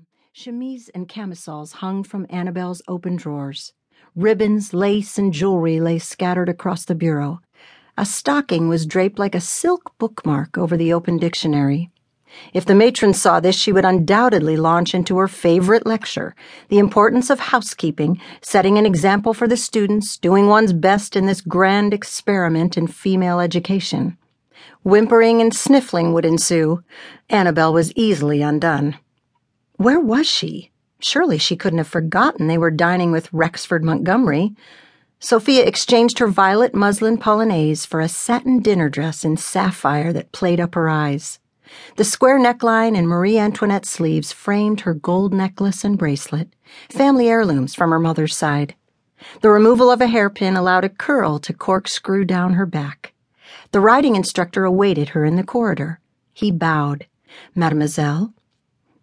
room, chemise and camisoles hung from Annabel's open drawers. Ribbons, lace, and jewelry lay scattered across the bureau. A stocking was draped like a silk bookmark over the open dictionary. If the matron saw this, she would undoubtedly launch into her favorite lecture the importance of housekeeping, setting an example for the students, doing one's best in this grand experiment in female education. Whimpering and sniffling would ensue. Annabel was easily undone. Where was she? Surely she couldn't have forgotten they were dining with Rexford Montgomery. Sophia exchanged her violet muslin polonaise for a satin dinner dress in sapphire that played up her eyes. The square neckline and Marie Antoinette sleeves framed her gold necklace and bracelet, family heirlooms from her mother's side. The removal of a hairpin allowed a curl to corkscrew down her back. The riding instructor awaited her in the corridor. He bowed. Mademoiselle?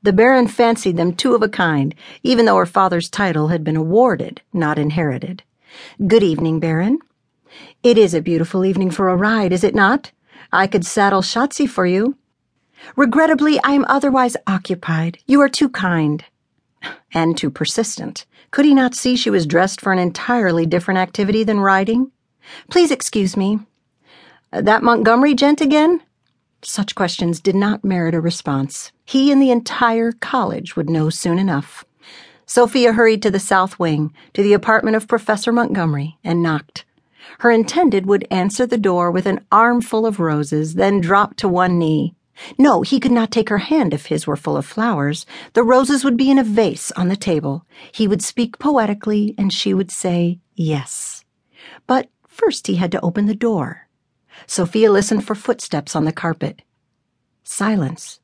The Baron fancied them two of a kind, even though her father's title had been awarded, not inherited. Good evening, Baron. It is a beautiful evening for a ride, is it not? I could saddle Shotzi for you. Regrettably, I am otherwise occupied. You are too kind. And too persistent. Could he not see she was dressed for an entirely different activity than riding? Please excuse me. That Montgomery gent again? Such questions did not merit a response. He and the entire college would know soon enough. Sophia hurried to the south wing, to the apartment of Professor Montgomery, and knocked. Her intended would answer the door with an armful of roses, then drop to one knee. No, he could not take her hand if his were full of flowers. The roses would be in a vase on the table. He would speak poetically, and she would say yes. But first he had to open the door. Sophia listened for footsteps on the carpet. Silence.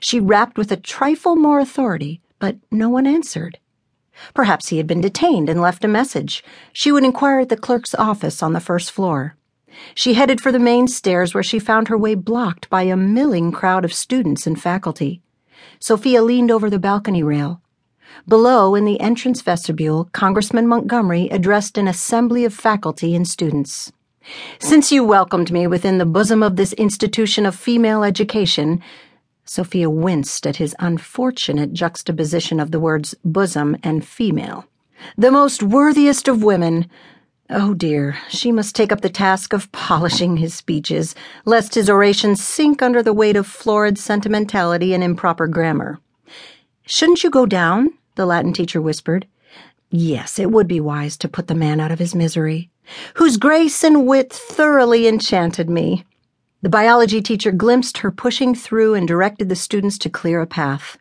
She rapped with a trifle more authority, but no one answered. Perhaps he had been detained and left a message. She would inquire at the clerk's office on the first floor. She headed for the main stairs where she found her way blocked by a milling crowd of students and faculty. Sophia leaned over the balcony rail. Below, in the entrance vestibule, Congressman Montgomery addressed an assembly of faculty and students. Since you welcomed me within the bosom of this institution of female education, Sophia winced at his unfortunate juxtaposition of the words bosom and female. The most worthiest of women. Oh dear, she must take up the task of polishing his speeches, lest his orations sink under the weight of florid sentimentality and improper grammar. Shouldn't you go down? the Latin teacher whispered. Yes, it would be wise to put the man out of his misery whose grace and wit thoroughly enchanted me. The biology teacher glimpsed her pushing through and directed the students to clear a path.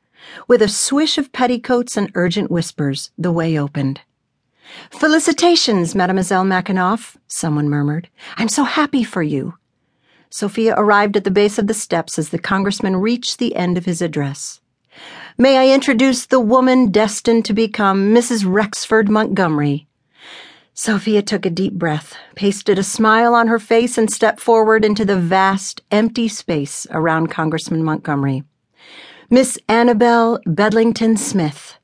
With a swish of petticoats and urgent whispers, the way opened. Felicitations, Mademoiselle Makinoff, someone murmured. I'm so happy for you. Sophia arrived at the base of the steps as the congressman reached the end of his address. May I introduce the woman destined to become Mrs. Rexford Montgomery, Sophia took a deep breath, pasted a smile on her face, and stepped forward into the vast, empty space around Congressman Montgomery. Miss Annabel Bedlington Smith.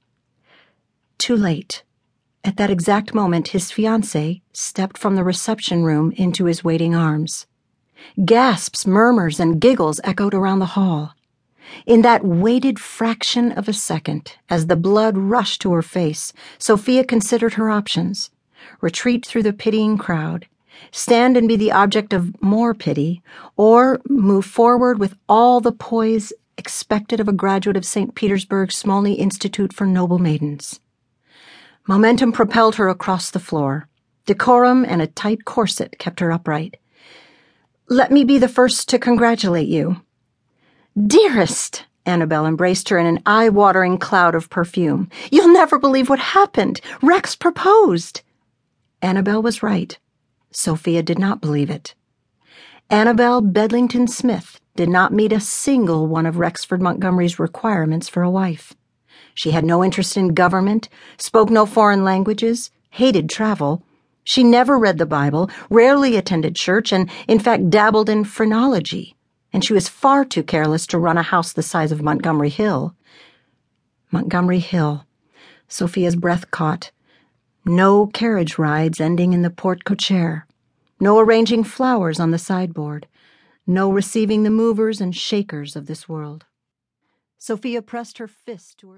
Too late. At that exact moment, his fiancée stepped from the reception room into his waiting arms. Gasps, murmurs, and giggles echoed around the hall. In that weighted fraction of a second, as the blood rushed to her face, Sophia considered her options retreat through the pitying crowd, stand and be the object of more pity, or move forward with all the poise expected of a graduate of St. Petersburg's Smolny Institute for Noble Maidens. Momentum propelled her across the floor. Decorum and a tight corset kept her upright. Let me be the first to congratulate you. Dearest! Annabel embraced her in an eye watering cloud of perfume. You'll never believe what happened. Rex proposed. Annabel was right. Sophia did not believe it. Annabel Bedlington Smith did not meet a single one of Rexford Montgomery's requirements for a wife. She had no interest in government, spoke no foreign languages, hated travel. She never read the Bible, rarely attended church, and in fact dabbled in phrenology. And she was far too careless to run a house the size of Montgomery Hill. Montgomery Hill. Sophia's breath caught. No carriage rides ending in the porte cochere. No arranging flowers on the sideboard. No receiving the movers and shakers of this world. Sophia pressed her fist to her